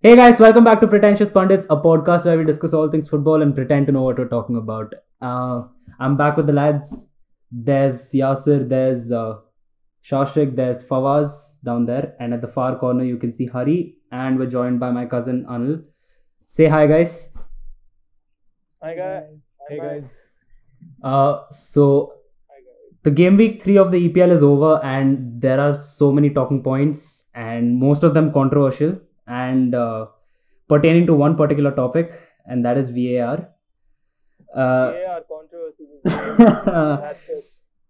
Hey guys, welcome back to Pretentious Pundits, a podcast where we discuss all things football and pretend to know what we're talking about. Uh, I'm back with the lads. There's Yasir, there's uh, Shashik, there's Fawaz down there, and at the far corner you can see Hari, and we're joined by my cousin Anil. Say hi, guys. Hi guys. Hey guys. Uh, so the game week three of the EPL is over, and there are so many talking points, and most of them controversial and uh, pertaining to one particular topic, and that is VAR. Uh, VAR controversy.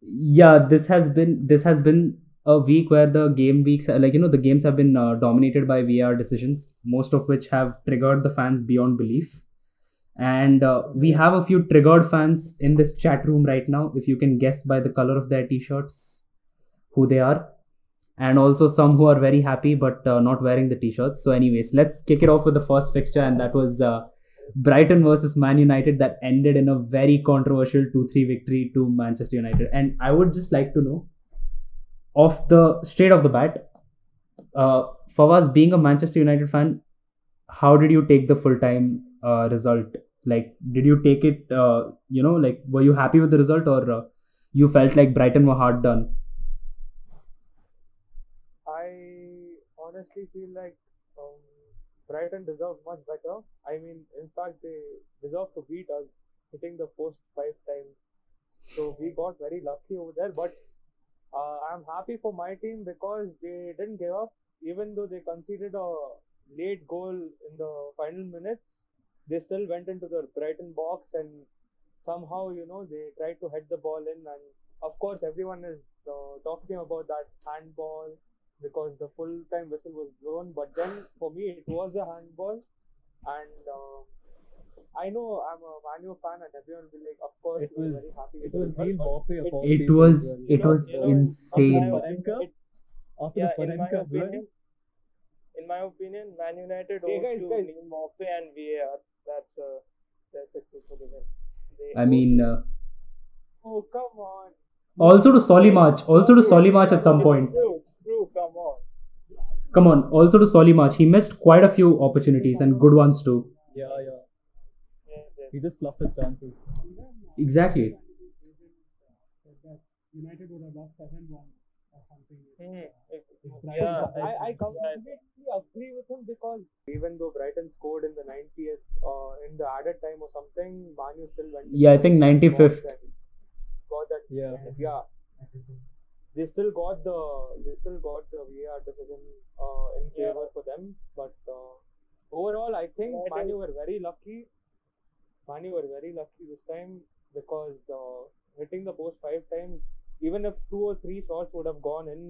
Yeah, this has been this has been a week where the game weeks like you know the games have been uh, dominated by VAR decisions, most of which have triggered the fans beyond belief. And uh, we have a few triggered fans in this chat room right now. If you can guess by the color of their t-shirts, who they are, and also some who are very happy but uh, not wearing the t-shirts. So, anyways, let's kick it off with the first fixture, and that was uh, Brighton versus Man United that ended in a very controversial 2-3 victory to Manchester United. And I would just like to know, off the straight off the bat, uh, Fawaz, being a Manchester United fan, how did you take the full-time uh, result? Like, did you take it? Uh, you know, like, were you happy with the result, or uh, you felt like Brighton were hard done? I honestly feel like um, Brighton deserves much better. I mean, in fact, they deserve to beat us, hitting the post five times. So we got very lucky over there. But uh, I'm happy for my team because they didn't give up, even though they conceded a late goal in the final minutes. They still went into the Brighton box and somehow, you know, they tried to head the ball in. And of course, everyone is uh, talking about that handball because the full time whistle was blown. But then for me, it was a handball, and uh, I know I'm a Manu fan, and everyone will be like, of course, It was- very happy. It was the Neal Maupay it- It was it was insane. After Panenka, it- after yeah, in my opinion, in my opinion, Man United Hey, owes guys, to guys. Neal Maupay and VAR. That's uh, their success for the win. I mean, uh, oh come on. also to Solly March, also to Solly March at some point. True, true, come on. Come on, also to Solly March. He missed quite a few opportunities and good ones too. yeah, yeah. Yes, yes. He just fluffed his chances. Exactly. United would have lost 7 1 or something. If- Brighton- Yeah, I, I I- completely agree with him because even though Brighton scored in the 90th uh, in the added time or something, Manu still went. Yeah, I think 95th. Got that Yeah. yeah. They still got the they still got the VAR decision uh, in Yeah. favor for them, but uh, overall, I think Yeah, Manu were very lucky. Manu were very lucky this time because uh, hitting the post five times, even if two or three shots would have gone in,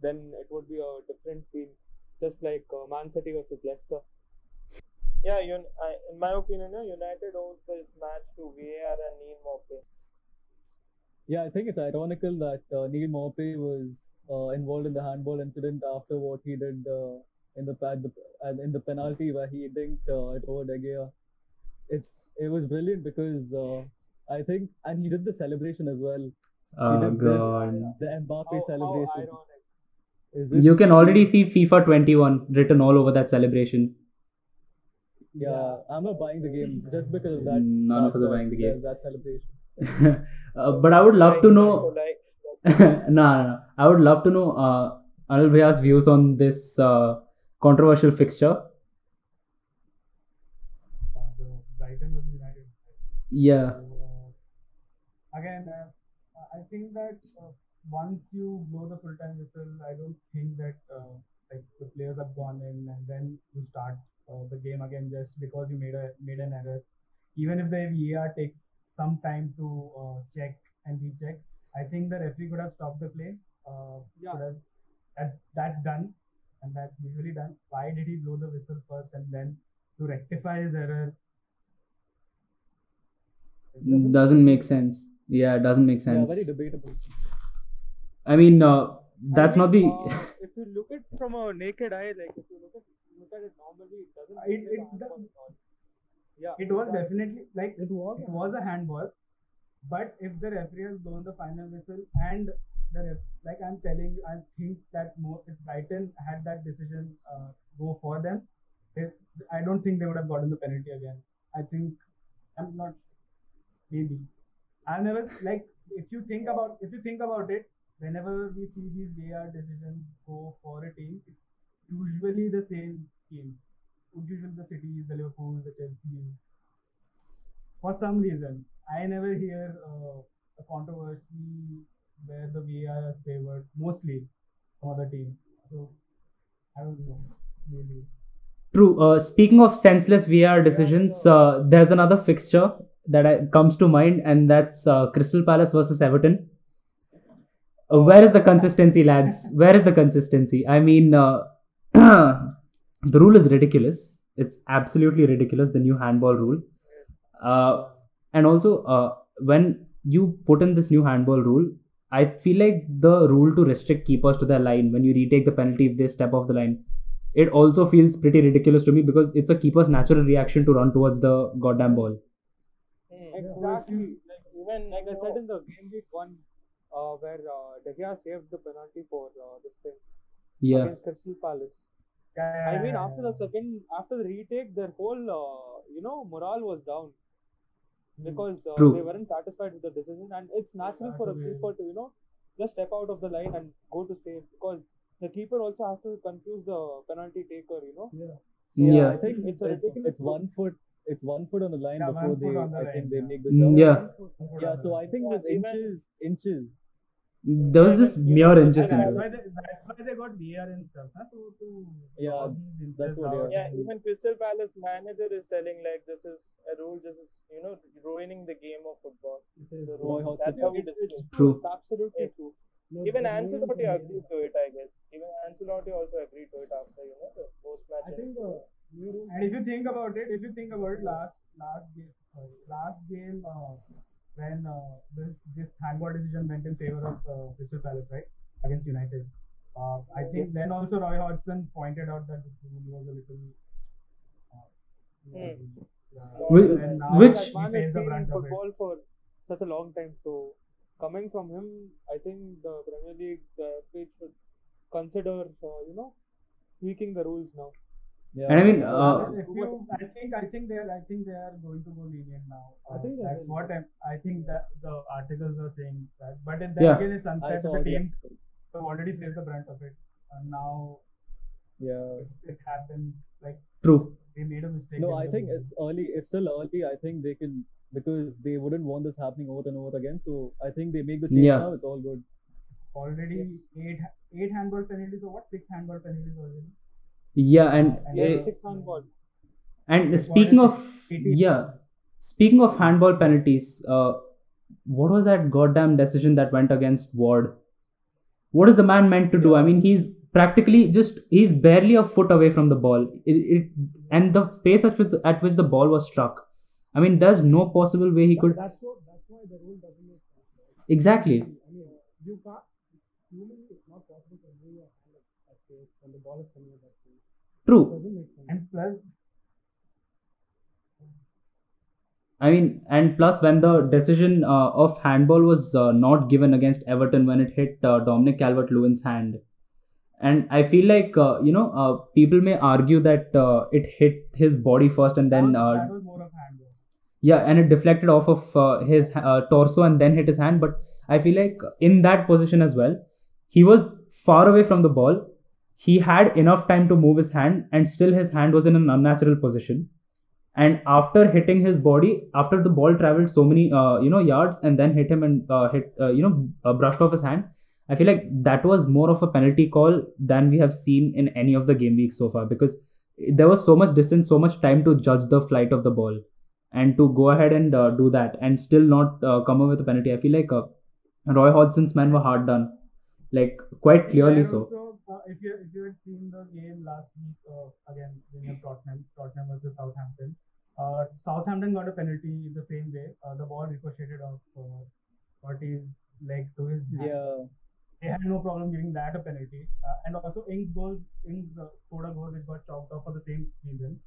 then it would be a different scene. Just like uh, Man City versus Leicester. Yeah, un- I, in my opinion, United owes this match to VAR and Neal Maupay. Yeah, I think it's ironical that uh, Neal Maupay was uh, involved in the handball incident after what he did uh, in the pack, the, uh, in the penalty where he dinked uh, it over De Gea. It's it was brilliant because uh, I think, and he did the celebration as well. He Oh did god. this, the Mbappe How, how celebration. ironic. Is it? You can already see FIFA 21 written all over that celebration. Yeah, I'm not buying the game just because of that. None of us are buying the game. That celebration. Uh, but I would love to know. like, no, no, no. I would love to know uh, Anil Bhaiya's views on this uh, controversial fixture. the Brighton versus United. Yeah. So, uh, again, uh, I think that uh, once you blow the full time whistle, I don't think that uh, like the players have gone in and then you start uh, the game again just because you made a made an error. Even if the VAR takes some time to uh, check and recheck, I think the referee could have stopped the play. Uh, Yeah. could have, that's that's done, and that's usually done. Why did he blow the whistle first and then to rectify his error? It Doesn't make sense. Yeah, it doesn't make Yeah, sense. very debatable. I mean, uh, that's I not the. uh, if you look at from a naked eye, like if you look at look at it normally, it doesn't. It- look like it Yeah. It was definitely like it was it was a handball, but if the referee has blown the final whistle and the ref, like I'm telling you, I think that more if Brighton had that decision uh, go for them, they, I don't think they would have gotten the penalty again. I think I'm not maybe. I never like if you think about if you think about it, whenever we see these VAR decisions go for a team, it's usually the same teams. Usually the cities, the Liverpool, the Chelsea. For some reason, I never hear uh, a controversy where the VAR is favored mostly from other teams. So I don't know, maybe. True. Uh, speaking of senseless VR decisions, uh, there's another fixture that I, comes to mind, and that's uh, Crystal Palace versus Everton. Uh, where is the consistency, lads? Where is the consistency? I mean, uh, the rule is ridiculous. It's absolutely ridiculous. The new handball rule, uh, and also uh, when you put in this new handball rule, I feel like the rule to restrict keepers to their line when you retake the penalty if they step off the line it also feels pretty ridiculous to me because it's a keeper's natural reaction to run towards the goddamn ball. Exactly. Like even like I said in the game week one, uh, where uh, De Gea saved the penalty for uh, this thing Yeah. against Crystal Palace. Yeah, I mean, yeah, after the second, after the retake, their whole, uh, you know, morale was down because uh, they weren't satisfied with the decision, and it's natural for a keeper to, you know, just step out of the line and go to save because the keeper also has to confuse the penalty taker, you know. yeah. Yeah. I think It's it's, a it's, one foot. It's one foot on the line Yeah, before they. the I line, think they make the jump. yeah. Yeah. So I think it was Yeah, even- inches, inches. There was just mere inches That's why, it. they, that's why they got VR and stuff, huh? To, to Yeah, draw these inches that's what, out. yeah. Yeah, even Crystal Palace manager is telling like this is a rule, this is you know ruining the game of football. It is, The Roy rule. That's how It's, it. True. It's absolutely Yes. true. no, Even the Ancelotti agreed to it, I guess. Even Ancelotti also agreed to it after you know the post match. I think the. And if you think about it, if you think about it, last last game, last game uh, when uh, this this handball decision went in favor of uh, Crystal Palace, right, against United. Uh, I think then also Roy Hodgson pointed out that this rule was a little. Uh, yeah, yeah. Whi- And now which- that man he has pays the been in brunt of it. football for such a long time. So coming from him, I think the Premier League, the FA should consider, uh, you know, tweaking the rules now. Yeah. And I mean, Uh, you, I think I think they are I think they are going to go lenient now. I think they that's what I, I think that the articles are saying that. But then Yeah. again, it's I unfair to the team who already faced the brunt of it, and now Yeah. if it happens like true. they made a mistake. No, I think rule. it's early. It's still early. I think they can because they wouldn't want this happening over and over again. So I think they make the change Yeah. now. It's all good. already eight eight handball penalties or what? Six handball penalties already. Yeah, and And six handball. and speaking of yeah, speaking of handball penalties, uh, what was that goddamn decision that went against Ward? What is the man meant to do? I mean, he's practically just he's barely a foot away from the ball. It, it and the pace at which at which the ball was struck. I mean, there's no possible way he could That's what. That's why the rule doesn't make sense. exactly. I mean, you can't. Humanly, it's not possible to move your hand at pace when the ball is coming at that. True. doesn't make sense. And plus, I mean, and plus when the decision uh, of handball was uh, not given against Everton when it hit uh, Dominic Calvert-Lewin's hand, and I feel like uh, you know uh, people may argue that uh, it hit his body first and then uh, that was more of handball. yeah, and it deflected off of uh, his uh, torso and then hit his hand. But I feel like in that position as well, he was far away from the ball. He had enough time to move his hand, and still his hand was in an unnatural position. And after hitting his body, after the ball traveled so many uh, you know yards and then hit him and uh, hit uh, you know uh, brushed off his hand, I feel like that was more of a penalty call than we have seen in any of the game weeks so far because there was so much distance, so much time to judge the flight of the ball and to go ahead and uh, do that and still not uh, come up with a penalty. I feel like uh, Roy Hodgson's men were hard done, like quite clearly so. Uh, if you if you had seen the game last week, uh, again in Tottenham, Tottenham versus Southampton, uh, Southampton got a penalty the same way. Uh, the ball ricocheted off uh, Ortiz leg to his hand. Yeah. They had no problem giving that a penalty. Uh, and also Ings goals, Ings uh, scored a goal which got chalked off for the same reason.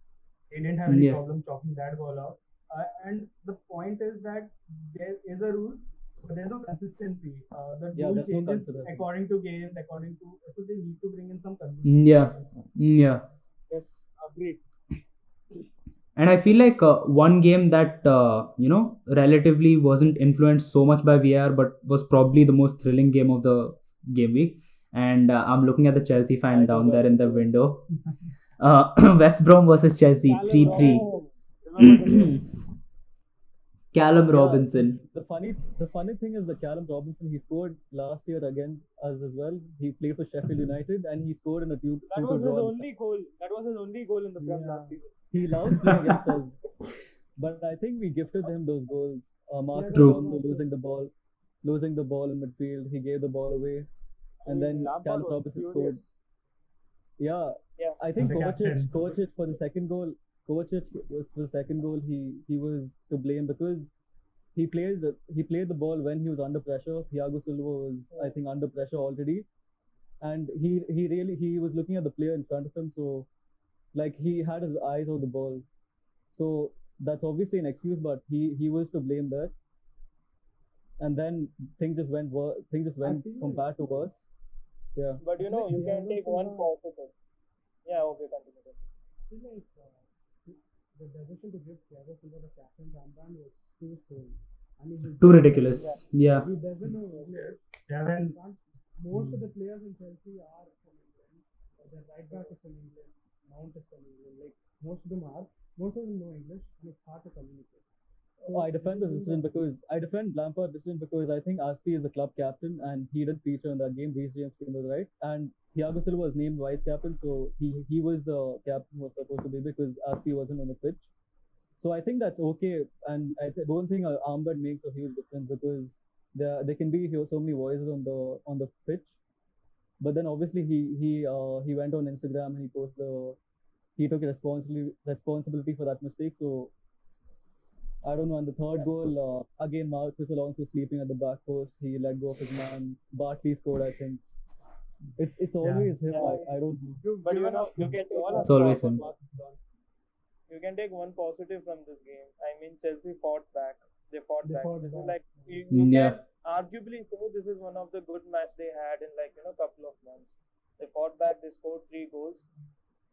They didn't have any Yeah. problem chalking that goal out. Uh, and the point is that there is a rule, but there's no consistency. Uh, the Yeah, rule there's no changes consistency. according to games, according to so they need to bring in some Mm, consistency. Yeah, Mm, yeah, Yes, agreed. and I feel like uh, one game that uh, you know relatively wasn't influenced so much by VR, but was probably the most thrilling game of the game week. And uh, I'm looking at the Chelsea fan I down there in the window. Uh, West Brom versus Chelsea, three three. Robinson. Remember the name? Callum Yeah, Robinson. The funny, the funny thing is that Callum Robinson he scored last year against us as well. He played for Sheffield United and he scored in a two That two was to his draw. only goal. That was his only goal in the Prem Yeah. last season. He loves playing against us, but I think we gifted him those goals. Uh, Marcos True. Alonso losing the ball, losing the ball in midfield. He gave the ball away, and then mean, Lampard Callum Robinson furious. scored. Yeah, Yeah. I think The Kovacic. Kovacic for the second goal, Kovacic was for the second goal. He he was to blame because he played the he played the ball when he was under pressure. Thiago Silva was I think under pressure already, and he he really he was looking at the player in front of him. So like he had his eyes on the ball. So that's obviously an excuse, but he he was to blame there. And then things just went worse. Things just went think from bad to worse. Yeah. But you know, you can take one positive. Yeah, okay, continue. continue. I feel like uh, the decision to give Thiago Silva the captain's armband was too soon. I mean, Too ridiculous. Yeah. He doesn't know. Kevin. Most of the hmm. players in Chelsea are from England. The right back is from England. Mount is from England. Like most of them are. Most of them know English, and it's hard to communicate. Oh, I defend the decision because I defend Lampard decision because I think Azpi is the club captain and he didn't feature in that game. Reece James came to the right and Thiago Silva was named vice captain, so he he was the captain was supposed to be because Azpi wasn't on the pitch. So I think that's okay, and I th- don't think an armband makes a huge difference because there there can be so many voices on the on the pitch, but then obviously he he uh, he went on Instagram and he posted the he took responsibility responsibility for that mistake. So I don't know. And the third goal, uh, again, Marcos Alonso sleeping at the back post. He let go of his man. Bartley scored, I think. It's it's always him. Yeah. I, I don't know. But you know, you can all It's always him. You can take one positive from this game. I mean, Chelsea fought back. They fought They back. fought this is like you, you Yeah. can arguably say this is one of the good match they had in like you know couple of months. They fought back. They scored three goals.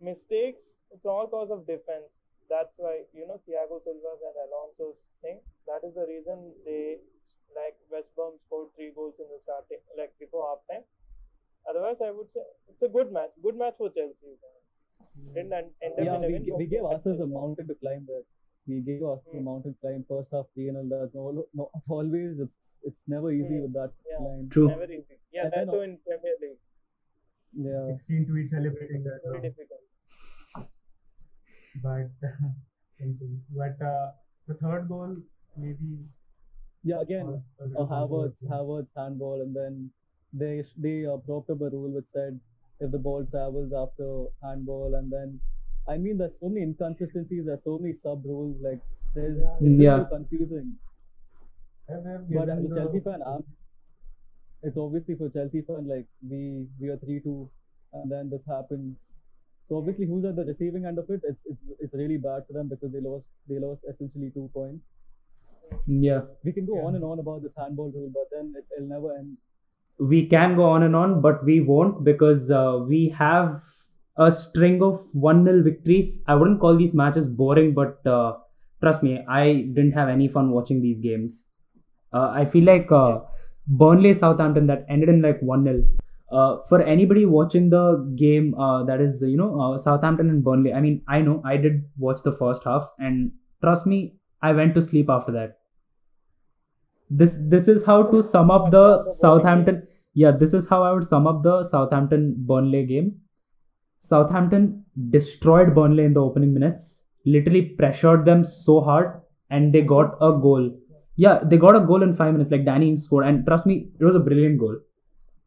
Mistakes. It's all cause of defense. That's why you know Thiago Silva's and Alonso's thing. That is the reason they like West Brom scored three goals in the starting, like before half time. Otherwise, I would say it's a good match. Good match for Chelsea. you. Didn't end, end up Yeah, in we, win, gi- but we gave ourselves a mountain to climb there. We gave us a Mm. mountain to climb first half three and all that. No, no, always it's it's never easy Mm. with that Yeah. line. True. Never easy. Yeah, And that's then- in Premier League. Yeah. 16 tweets celebrating that. Very difficult. But. But uh, the third goal maybe Yeah. Again, was a uh, Havertz. Havertz handball, and then they sh- they uh, propped up a rule which said if the ball travels after handball, and then I mean there's so many inconsistencies, there's so many sub rules, like there's Yeah. it's Yeah. so confusing. But as a Chelsea the- fan, I'm, it's obviously for Chelsea fan like we we are three two, and then this happened. So obviously, who's at the receiving end of it? It's it's it's really bad for them because they lost they lost essentially two points. Yeah. We can go Yeah. on and on about this handball rule, but then it, it'll never end. we can go on and on, but we won't because uh, we have a string of 1 0 victories. I wouldn't call these matches boring, but uh, trust me, I didn't have any fun watching these games. Uh, I feel like uh, Burnley Southampton that ended in like 1 0. Uh, for anybody watching the game, uh, that is, you know, uh, Southampton and Burnley, I mean, I know I did watch the first half, and trust me, I went to sleep after that. This this is how to sum up the Southampton yeah, this is how I would sum up the Southampton Burnley game. Southampton destroyed Burnley in the opening minutes, literally pressured them so hard, and they got a goal. Yeah, they got a goal in five minutes, like Danny scored, and trust me, it was a brilliant goal.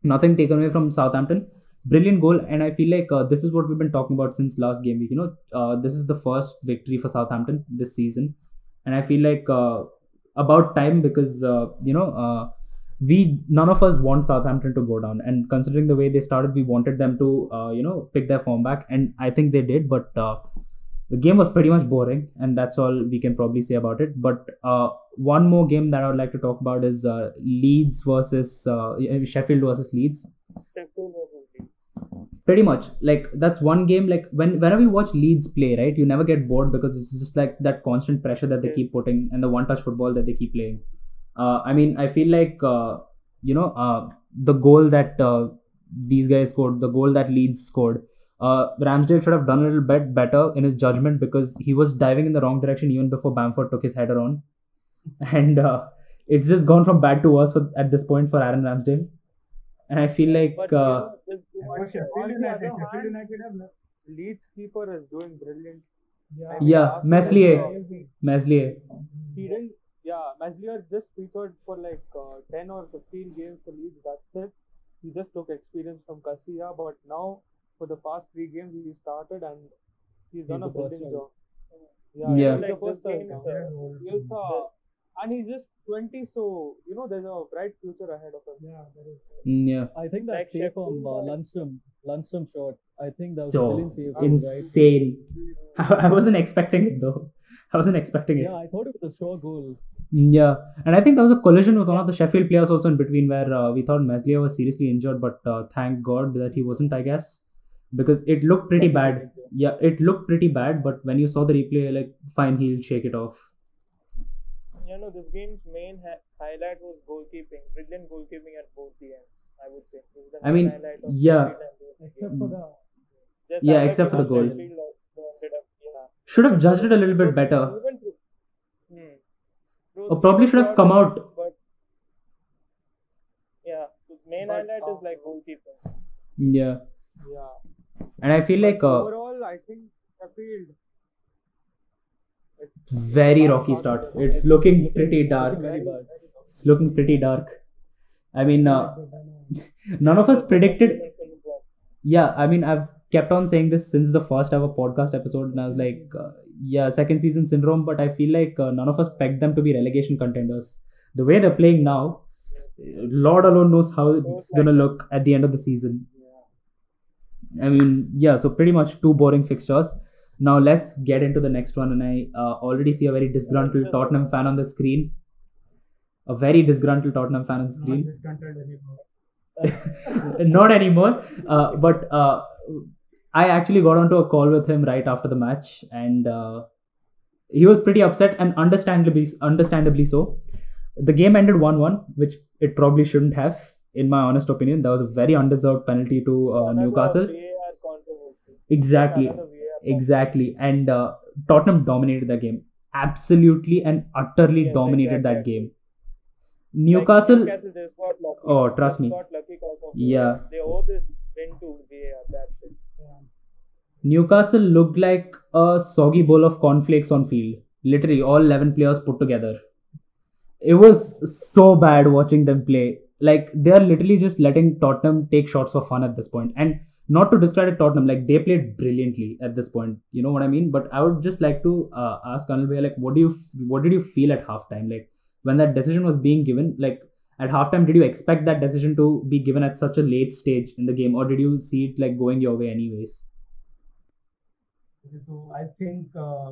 Nothing taken away from Southampton. Brilliant goal, and I feel like uh, this is what we've been talking about since last game week. You know, uh, this is the first victory for Southampton this season, and I feel like uh, about time because uh, you know uh, we none of us want Southampton to go down, and considering the way they started, we wanted them to uh, you know pick their form back, and I think they did. But the game was pretty much boring, and that's all we can probably say about it. But uh, one more game that I would like to talk about is uh, Leeds versus uh, Sheffield versus Leeds. Sheffield versus Leeds. pretty much like that's one game like when whenever you watch Leeds play right you never get bored because it's just like that constant pressure that they Yes. keep putting and the one touch football that they keep playing uh, I mean I feel like uh, you know uh, the goal that uh, these guys scored the goal that Leeds scored uh, Ramsdale should have done a little bit better in his judgment because he was diving in the wrong direction even before Bamford took his header on and uh, it's just gone from bad to worse for, at this point for Aaron Ramsdale and I feel like But you uh, know, this, And but for Sheffield United, Sheffield United have no- Leeds keeper is doing brilliant. yeah, I mean, Yeah, Meslier. is, uh, amazing. Meslier He didn't. Yeah, Meslier just featured for like uh, 10 or 15 games for Leeds. That's it. He just took experience from Casilla, but now for the past three games he started and he's done He's a the first brilliant job. Yeah, Yeah. Like the first this game, now. uh, He also, and he's just 20, so you know there's a bright future ahead of him. Yeah, there is. Mm, yeah I think that Like save from Sheffield, uh, Lundstram, Lundstram shot. I think that was a so brilliant save, from right? insane I wasn't expecting it though I wasn't expecting it Yeah, I thought it was a sure goal. Mm, Yeah, and I think there was a collision with one of the Sheffield players also in between where uh, we thought Meslier was seriously injured, but uh, thank God that he wasn't, I guess, because it looked pretty bad. Yeah, it looked pretty bad, but when you saw the replay, like, fine, he'll shake it off. you know, this game's main ha- highlight was goalkeeping, brilliant goalkeeping at both the ends. I would say. The I mean, highlight of yeah. Sheffield and both Except for the Just Yeah, except for the goal. Sheffield also yeah. Should have judged it a little bit better. Hmm. Or probably should have come out. But yeah, the main But, highlight is uh, like goalkeeping. Yeah, Yeah. And I feel like uh, overall, I think Sheffield. It's very rocky start. It's looking pretty dark. It's looking pretty dark. I mean, uh, none of us predicted yeah i mean i've kept on saying this since the first ever podcast episode and i was like uh, yeah second season syndrome but i feel like uh, none of us pegged them to be relegation contenders the way they're playing now lord alone knows how it's gonna look at the end of the season i mean yeah so pretty much two boring fixtures now let's get into the next one and i uh, already see a very disgruntled tottenham fan on the screen a very disgruntled tottenham fan on the not screen discontent anymore. not anymore. Uh, but uh, I actually got onto a call with him right after the match, and uh, he was pretty upset, and understandably, understandably so. The game ended one-one, which it probably shouldn't have, in my honest opinion. That was a very undeserved penalty to uh, Newcastle. Exactly, exactly, and uh, Tottenham dominated that game, absolutely and utterly Yes, dominated that exactly. game. Like, Newcastle, Newcastle got lucky. Oh, trust me. Got lucky 'cause Yeah. They owe this win to VAR. That's it. Newcastle looked like a soggy bowl of cornflakes on field. Literally, all 11 players put together. It was so bad watching them play. Like, they are literally just letting Tottenham take shots for fun at this point. And not to discredit Tottenham, like, they played brilliantly at this point. You know what I mean? But I would just like to uh, ask Anil Bhaiya, like, what do you what did you feel at halftime? Like, when that decision was being given, like, at halftime, did you expect that decision to be given at such a late stage in the game, or did you see it like going your way anyways? So I think uh,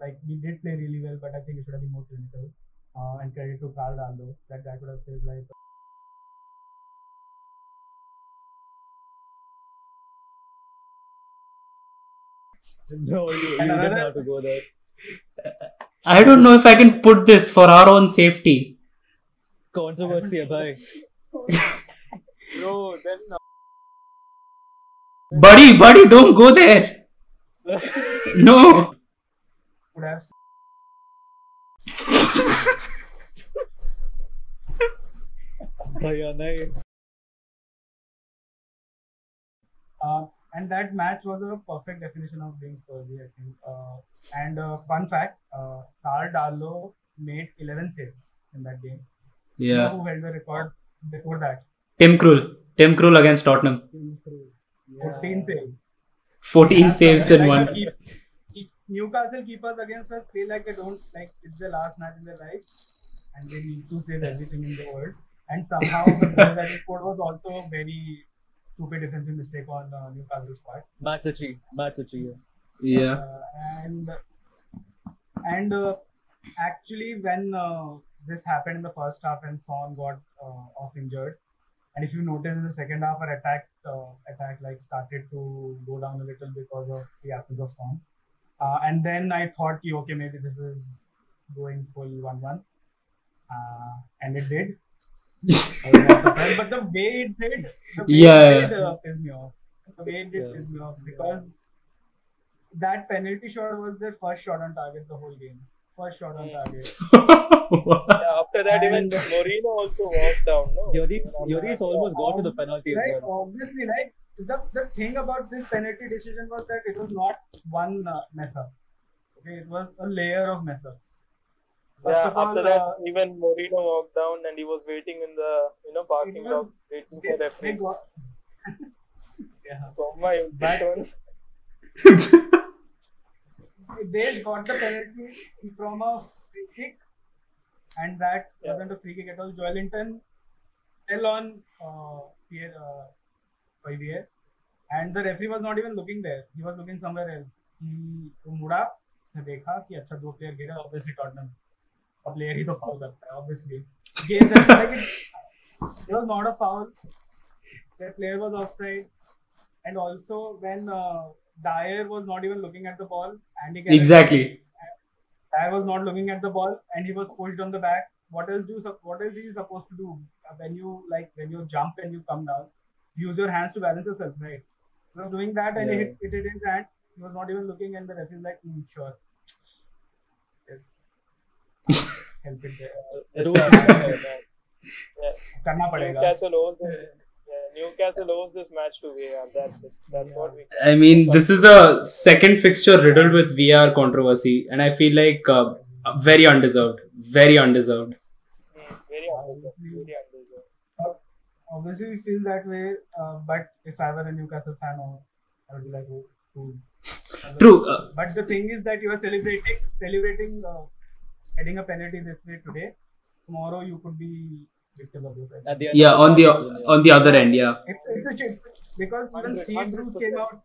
like we did play really well, but I think it should have been more clinical. Uh, and credit to Carl Darlow, that guy could have saved like No, you, you didn't have to go there. I don't know if I can put this for our own safety. Controversy, bhai. Bro, then uh, Buddy, buddy, don't go there. No. could have Bhaiya, nahi. Uh, and that match was a perfect definition of being Spursy, I think. Uh, and uh, fun fact, uh, Carl Darlow made 11 saves in that game. Yeah. who held the record before that? Tim Krul. Tim Krul against Tottenham. Tim Krul. 14 saves. 14 That's saves in like one. keep- keep- Newcastle keepers against us feel like they don't like it's the last match in their life, and they need to save everything in the world. And somehow the goal that he scored was also very stupid defensive mistake on uh, Newcastle's part. Match achi. Match achi. Yeah. Yeah. Uh, and and uh, actually when uh, this happened in the first half and Son got uh, off injured, And if you notice in the second half, our attack uh, attack like started to go down a little because of the absence of Son. Uh, and then I thought, okay, maybe this is going full one-one, uh, and it did. but the way it did, the way Yeah. it did, uh, pissed me off. The way it did Yeah. pissed me off because that penalty shot was their first shot on target the whole game. First shot on target. Yeah, after that, even And- Mourinho also walked down. No, Lloris, Even after Lloris that. almost got to the penalty as well. obviously, right. The, the thing about this penalty decision was that it was not one uh, mess up. Okay, it was a layer of mess ups. First yeah, of all, after that, uh, even Moreno walked down and he was waiting in the you know parking lot, waiting for they referees. yeah, Oh my, that one. they got the penalty from a free kick, and that Yeah. wasn't a free kick at all. Joelinton fell on uh, Pierre, uh, and the referee was not even looking there. He was looking somewhere else. He मुड़ा देखा कि अच्छा दो player गिरे obviously Tottenham Player ही तो foul करता है obviously game से it. Was not a foul. The player was offside. And also when uh, Dier was not even looking at the ball and he exactly. Dier was not looking at the ball and he was pushed on the back. What else do what else he supposed to do? Uh, when you like when you jump and you come down use your hands to balance yourself right? He was doing that and yeah. it, it in his hand. He was not even looking and the ref is like mm, sure. Yes. करना पड़ेगा Newcastle owes the, yeah, Newcastle owes this match to VAR. That's it. That's what we. I mean, this is the second fixture riddled with VR controversy, and I feel like uh, very undeserved. Very undeserved. Mm, very undeserved. Very undeserved. obviously we feel that way uh, but if I were a Newcastle fan I would be like oh, cool True. Uh, But the thing is that you are celebrating, celebrating, heading a penalty this way today. Tomorrow you could be victim of this. I At think. the end yeah, on the yeah. on the other end, yeah. It's, it's a shit because when Steve Bruce came out,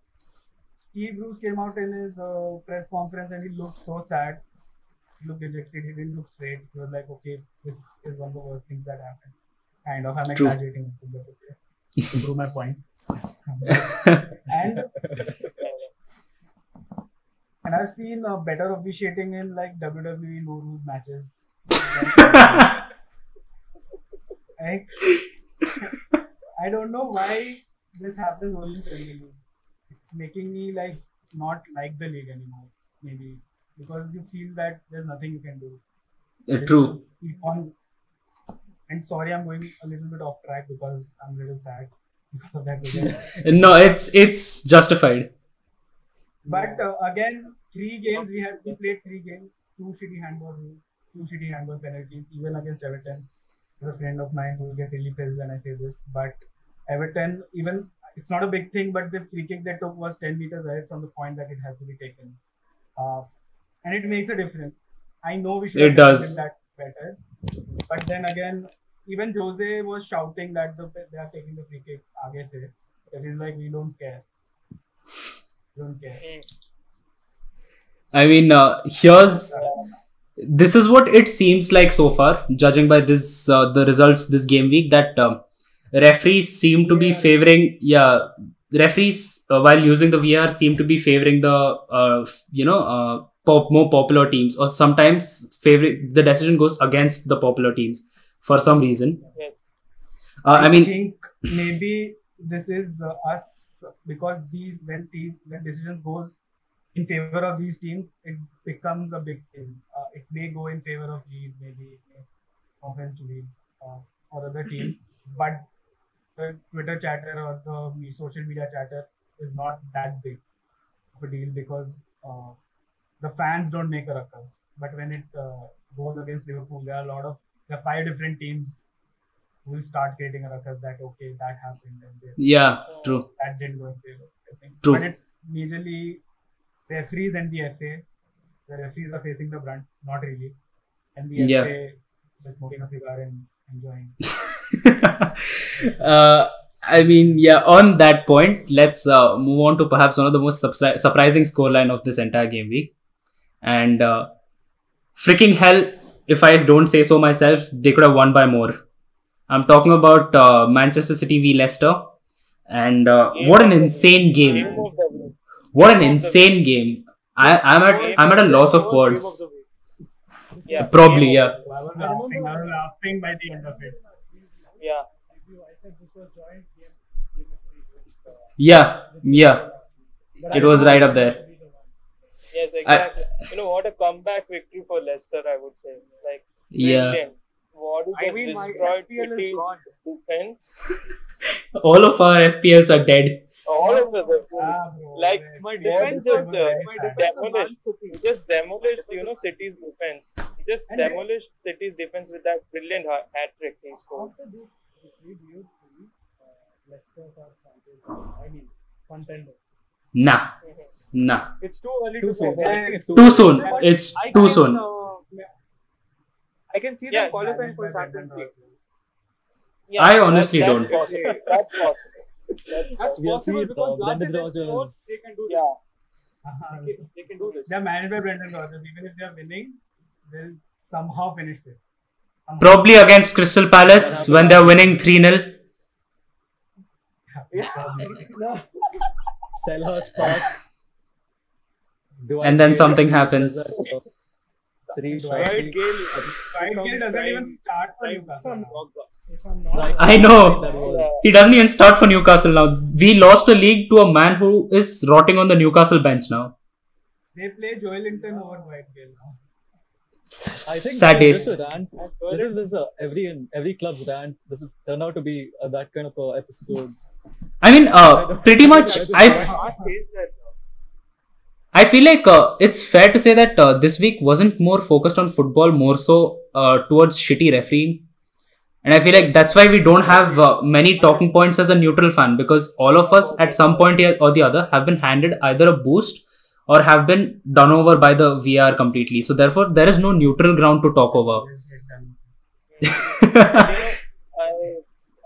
Steve Bruce came out in his uh, press conference and he looked so sad. He looked dejected. He didn't look straight. He was like, "Okay, this is one of the worst things that happened." Kind of. I'm exaggerating, but okay. to prove my point. and and I've seen uh, better officiating in like WWE no rules matches. Like, I don't know why this happens only in Premier League. It's making me like not like the league anymore. Maybe because you feel that there's nothing you can do. Uh, True. On. And sorry, I'm going a little bit off track because I'm a little sad because of that. No, it's it's justified. But uh, again, three games we had we played three games, two shitty handball, two shitty handball penalties, even against Everton. There's a friend of mine who will get really pissed when I say this, but Everton, even it's not a big thing, but the free kick they took was 10 meters ahead from the point that it had to be taken, uh, and it makes a difference. I know we should It have does. done that better, but then again, even Jose was shouting that the, they are taking the free kick. Aage se, it is like we don't care. We don't care. I mean, uh, here's this is what it seems like so far, judging by this uh, the results this game week. That um, referees seem to be favoring, yeah, referees uh, while using the VR seem to be favoring the uh, you know uh, pop, more popular teams, or sometimes favorite the decision goes against the popular teams for some reason. Yes. Uh, I mean, think maybe this is uh, us because these when team when decisions goes in favor of these teams, it becomes a big thing. Uh, it may go in favor of Leeds, maybe offense to Leeds uh, or other teams, but the Twitter chatter or the social media chatter is not that big of a deal because uh, the fans don't make a ruckus. But when it uh, goes against Liverpool, there are a lot of there are five different teams who will start creating a ruckus that okay that happened and they, yeah, true. that didn't go in favor. I think. True. But it's majorly referees and the FA. The referees are facing the brunt, not really, and the Yeah. FA just smoking a cigar and enjoying. uh, I mean, yeah, on that point, let's uh, move on to perhaps one of the most surpri- surprising scoreline of this entire game week. And uh, freaking hell, if I don't say so myself, they could have won by more. I'm talking about uh, Manchester City v Leicester, and uh, what an of the insane game! Game of the week. What an game of the insane game! I, I'm at I'm at a loss of words. Yeah. Probably, yeah. I was laughing. I was laughing by the end of it. Yeah. I said this was joint game. Yeah, yeah, it was right up there. Yes, exactly. you know what a comeback victory for Leicester, I would say. Like Yeah, brilliant. What I just mean, my destroyed FPL is gone. defense. all of our FPLs are dead. All of the have- Ah, Like. My defense just, was uh, very my bad. defense was Man City. He just demolished, you know, City's defense. Just And they- demolished City's defense with that brilliant hat trick he scored. After this victory, do you think uh, Leicester's are champions? I mean, contender. Nah, nah. It's too early Too to soon. say. I it's too, Too soon. It's I too can, soon. uh, I can see Yeah, them qualifying for Challenged Champions League. Yeah, I that's- honestly that's don't. Possible. That's possible. That's That's possible. We'll possible because Brendan time they Rodgers- they can do this. Yeah. Uh-huh. They can, they can do this. They're managed by Brendan Rodgers. Even if they're winning, they'll somehow finish it. Somehow. Probably against Crystal Palace when they're winning 3 0. Selhurst Park. Do I And then something happens. that, City Dwight Shotty- Gayle. Dwight Gayle doesn't even start for Newcastle. Now. I'm not Right. I know. He doesn't even start for Newcastle now. We lost a league to a man who is rotting on the Newcastle bench now. They play Joelinton over Dwight now. I think Sad this, days. is a rant. This is this is a, every every club's rant. This is turned out to be uh, that kind of a episode. I mean, uh, pretty much, I Can't change that now. I feel like uh, it's fair to say that uh, this week wasn't more focused on football, more so uh, towards shitty refereeing. And I feel like that's why we don't have uh, many talking points as a neutral fan because all of us at some point or the other have been handed either a boost or have been done over by the VR completely. So therefore, there is no neutral ground to talk over. I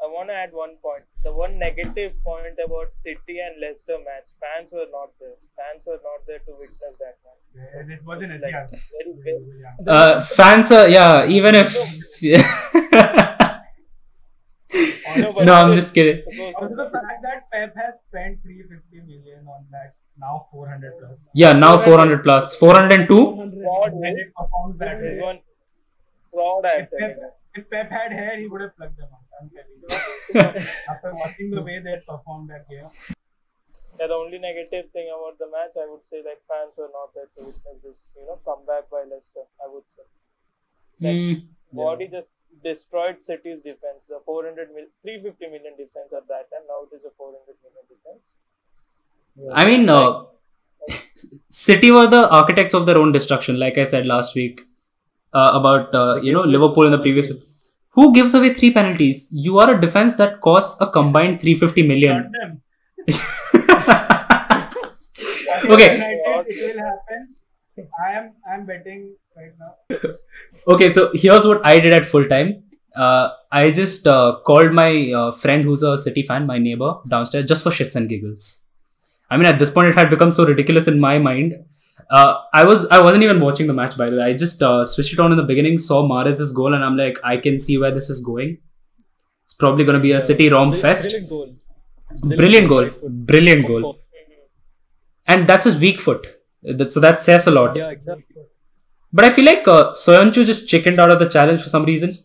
I want to add one point. The one negative point about City and Leicester match, fans were not there. Fans were not there to witness that match. Yeah, It wasn't Like, Etihad. very, very, Yeah. uh, fans are, yeah, even if. No, I'm just kidding. Also the fact that Pep has spent 350 million on that now 400 plus. Yeah, now 400 plus. 402? fraud, When it performs that way. one fraud, I'm If Pep, if Pep had hair, he would have plugged them out. I'm telling you. After watching the way they performed that game. Yeah, the only negative thing about the match, I would say, like fans were not there to witness this, you know, comeback by Leicester. I would say. Hmm. Body just destroyed City's defense. The 400 mil, 350 million defense at that time. Now it is a 400 million defense. I mean, uh, City were the architects of their own destruction, like I said last week uh, about uh, you know Liverpool in the previous. Who gives away three penalties? You are a defense that costs a combined 350 Not million. okay, United, it will happen. I am I'm betting right now. okay. So here's what I did at full time. Uh, I just uh, called my uh, friend who's a City fan, my neighbor downstairs, just for shits and giggles. I mean, at this point, it had become so ridiculous in my mind. Uh, I was I wasn't even watching the match by the way. I just uh, switched it on in the beginning, saw Mahrez's goal, and I'm like, I can see where this is going. It's probably going to be a City rom fest. Brilliant goal. Brilliant goal, brilliant goal, and that's his weak foot. That, so that says a lot. Yeah, exactly. But I feel like uh, Soyuncu just chickened out of the challenge for some reason.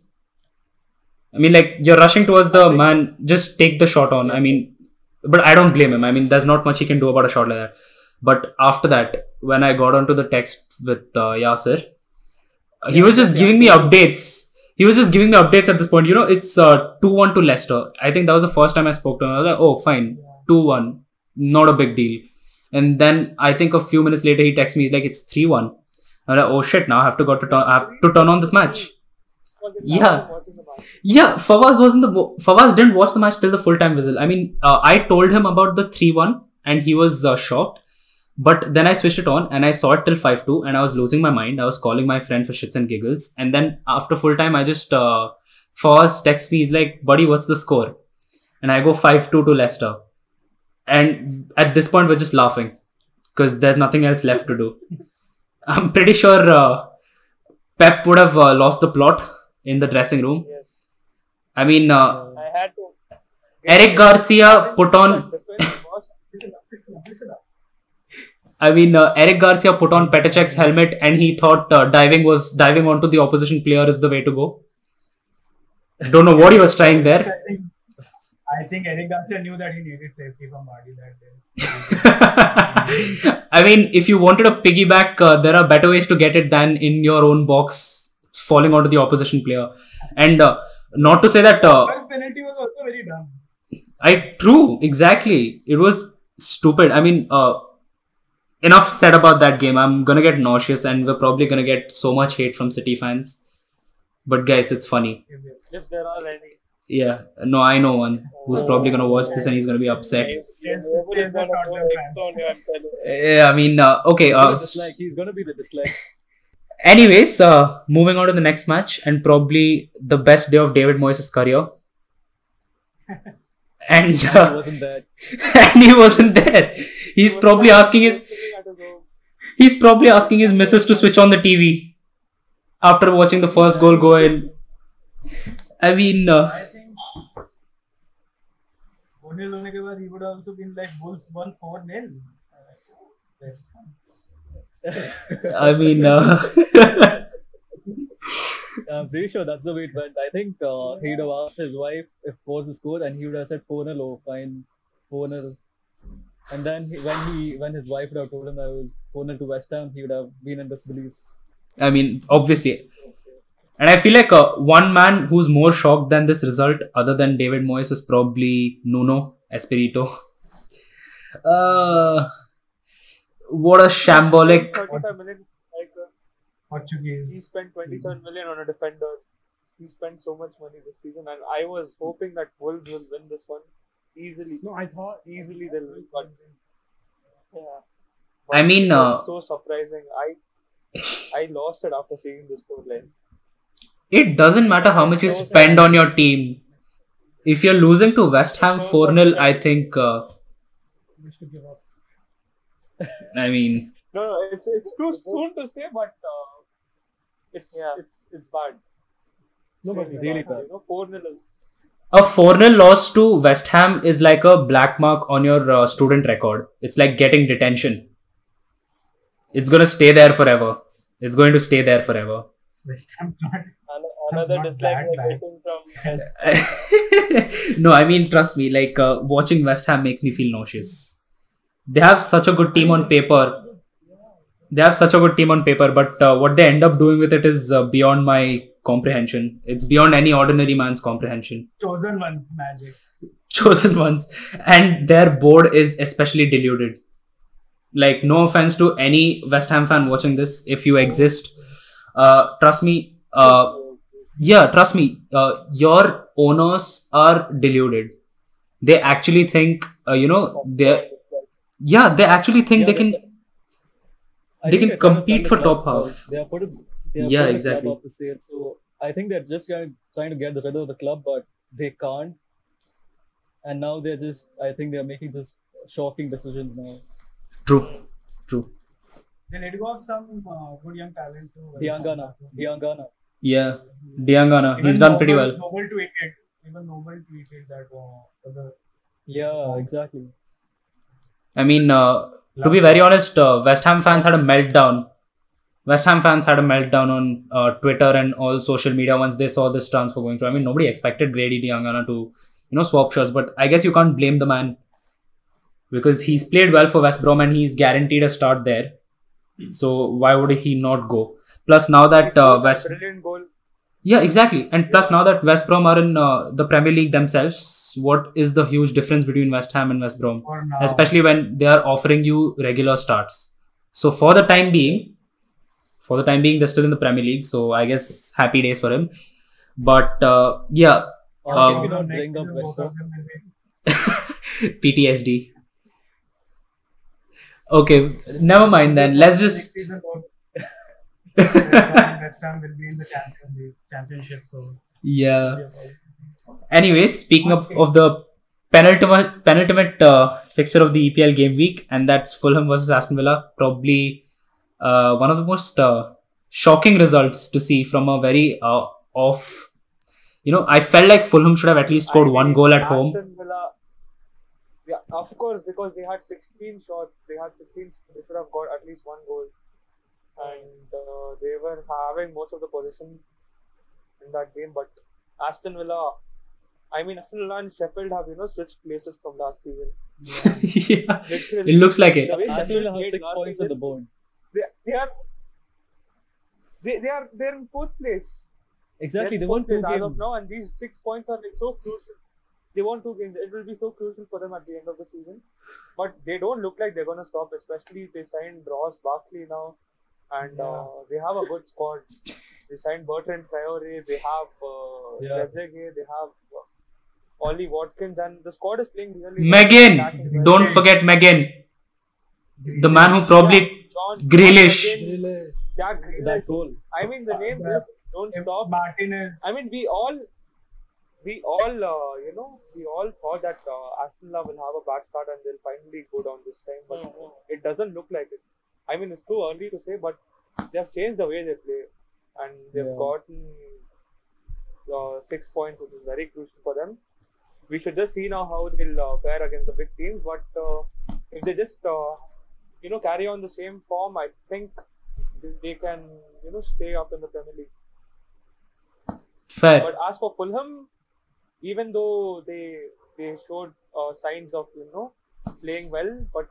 I mean, like you're rushing towards the man, just take the shot on. I mean, but I don't blame him. I mean, there's not much he can do about a shot like that. But after that, when I got onto the text with uh, Yasser, uh, he was just giving me updates. He was just giving me updates at this point. You know, it's uh, 2 1 to Leicester. I think that was the first time I spoke to him. I was like, oh, fine, 2 1. Not a big deal. And then I think a few minutes later, he texts me, he's like, it's 3 1. I'm like, oh shit, now I have to go to turn, I have to turn on this match. Yeah. Yeah, Fawaz wasn't the Fawaz didn't watch the match till the full time whistle. I mean, uh, I told him about the three one, and he was uh, shocked. But then I switched it on, and I saw it till five two, and I was losing my mind. I was calling my friend for shits and giggles, and then after full time, I just uh, Fawaz texts me. He's like, "Buddy, what's the score?" And I go five two to Leicester, and at this point, we're just laughing because there's nothing else left to do. I'm pretty sure uh, Pep would have uh, lost the plot in the dressing room Yes. I mean, uh, I had to. Eric Garcia put on. I mean, uh, Eric Garcia put on Petr Cech's helmet, and he thought uh, diving was diving onto the opposition player is the way to go. Don't know what he was trying there. I think, I think Eric Garcia knew that he needed safety from Vardy that day. I mean, if you wanted a piggyback, uh, there are better ways to get it than in your own box, falling onto the opposition player. And uh, not to say that uh, First penalty was also very dumb. I true exactly. It was stupid. I mean, uh, enough said about that game. I'm gonna get nauseous, and we're probably gonna get so much hate from City fans. But guys, it's funny. If there are any. Yeah, no, I know one who's probably gonna watch this and he's gonna be upset. Yes, Yes, nobody's yes, gonna not go them next on you, I'm telling you. Yeah, I mean, uh, okay. He's Uh, gonna. He's gonna be the dislike. anyways, uh, moving on to the next match, and probably the best day of David Moyes' career. And He uh, wasn't there. and he wasn't there. He's He probably not asking his sitting at his home. he's probably asking his missus to switch on the TV after watching the first goal go in. I mean, uh, I think one he would also been like Wolves won four 0 I mean, uh, I'm pretty sure that's the way it went. I think uh, he would have asked his wife if what's scored, and he would have said 4 0, oh, fine, 4 0. And then he, when he when his wife would have told him that I was 4 0 to West Ham, he would have been in disbelief. I mean, obviously. And I feel like uh, one man who's more shocked than this result, other than David Moyes, is probably Nuno Espirito. Uh, what a shambolic. 35 million, like, uh, he spent 27 million on a defender. He spent so much money this season, and I was hoping that Wolves will win this one easily. No, I thought Easily they'll win, but yeah. I mean, It was uh, so surprising. I I lost it after seeing this scoreline. it doesn't matter how much you spend on your team. If you're losing to West Ham 4 0, I think, uh, wish to give up. I mean, No, no, it's it's too soon to say, but uh, it's Yeah. it's it's bad. No, but really bad. You know, four nil. a 4 0 loss to West Ham is like a black mark on your uh, student record. It's like getting detention. It's going to stay there forever. It's going to stay there forever. West Ham's not. An- Another dislike that we're bad. getting from no, I mean, trust me, like uh, watching West Ham makes me feel nauseous. They have such a good team on paper. They have such a good team on paper, but uh, what they end up doing with it is uh, beyond my comprehension. It's beyond any ordinary man's comprehension. Chosen one magic. Chosen ones. And their board is especially deluded. Like, no offense to any West Ham fan watching this, if you exist, uh, trust me, uh, yeah trust me uh, your owners are deluded they actually think uh, you know they yeah they actually think Yeah, they can I They can they're trying to compete for top half. but They are put. They are Yeah, put exactly. The sale, so I think they're just trying, trying to get rid of the club, but they can't. And now they're just. I think they're making just shocking decisions now. true true They let go of some uh, good young talent to Diangana, Diangana. Yeah Diangana. He's Even done pretty well. Noble tweeted. Even Noble tweeted that uh, Yeah, exactly. i mean uh, to be very honest uh, west ham fans had a meltdown. West ham fans had a meltdown on uh, twitter and all social media once they saw this transfer going through. I mean nobody expected grady Diangana to you know swap shirts but i guess you can't blame the man because he's played well for west brom and he's guaranteed a start there. So why would he not go plus now that uh, west brilliant goal. yeah exactly and plus now that west brom are in uh, the premier league themselves what is the huge difference between west ham and west brom especially when they are offering you regular starts. So for the time being, for the time being, they're still in the Premier League. So I guess happy days for him. But uh, yeah, Um, we not bring up West Brom? of them will be- PTSD. Okay, never mind then. Let's just season, both- West Ham will be in the Champions League championship. So yeah. Anyways, speaking of, of the penultimate penultimate uh, fixture of the EPL game week, and that's Fulham versus Aston Villa. Probably uh, one of the most uh, shocking results to see from a very uh, off, you know, I felt like Fulham should have at least scored I one goal at home. Villa, yeah, of course, because they had 16 shots, they had 16. They should have got at least one goal, and uh, they were having most of the possession in that game. But Aston Villa, I mean, Aston Villa and Sheffield have you know switched places from last season. yeah, Literally, it looks like it. Aston Villa have six last points on the board. They, they are. They, they are they're in fourth place. Exactly, They're they won fourth two place as games. of now, and these six points are like so crucial. They won two games. It will be so crucial for them at the end of the season. But they don't look like they're gonna stop. Especially if they signed Ross Barkley now, and uh, they have a good squad. They signed Bertrand Traore. They have uh, Yeah. Trezeguet, They have uh, Ollie Watkins, and the squad is playing really. McGinn, don't forget McGinn, the man who probably John Grealish. Grealish, Jack Grealish. That goal. I mean, the name Yeah. just don't If stop. Martinez. I mean, we all, we all, uh, you know, we all thought that uh, Aston Villa will have a bad start and they'll finally go down this time, but Mhm. it doesn't look like it. I mean, it's too early to say, but they have changed the way they play, and they've Yeah. gotten uh, six points, which is very crucial for them. We should just see now how they'll uh, fare against the big teams, but uh, if they just, uh, you know, carry on the same form, I think they can, you know, stay up in the Premier League. Fair. But as for Fulham, even though they they showed uh, signs of you know playing well, but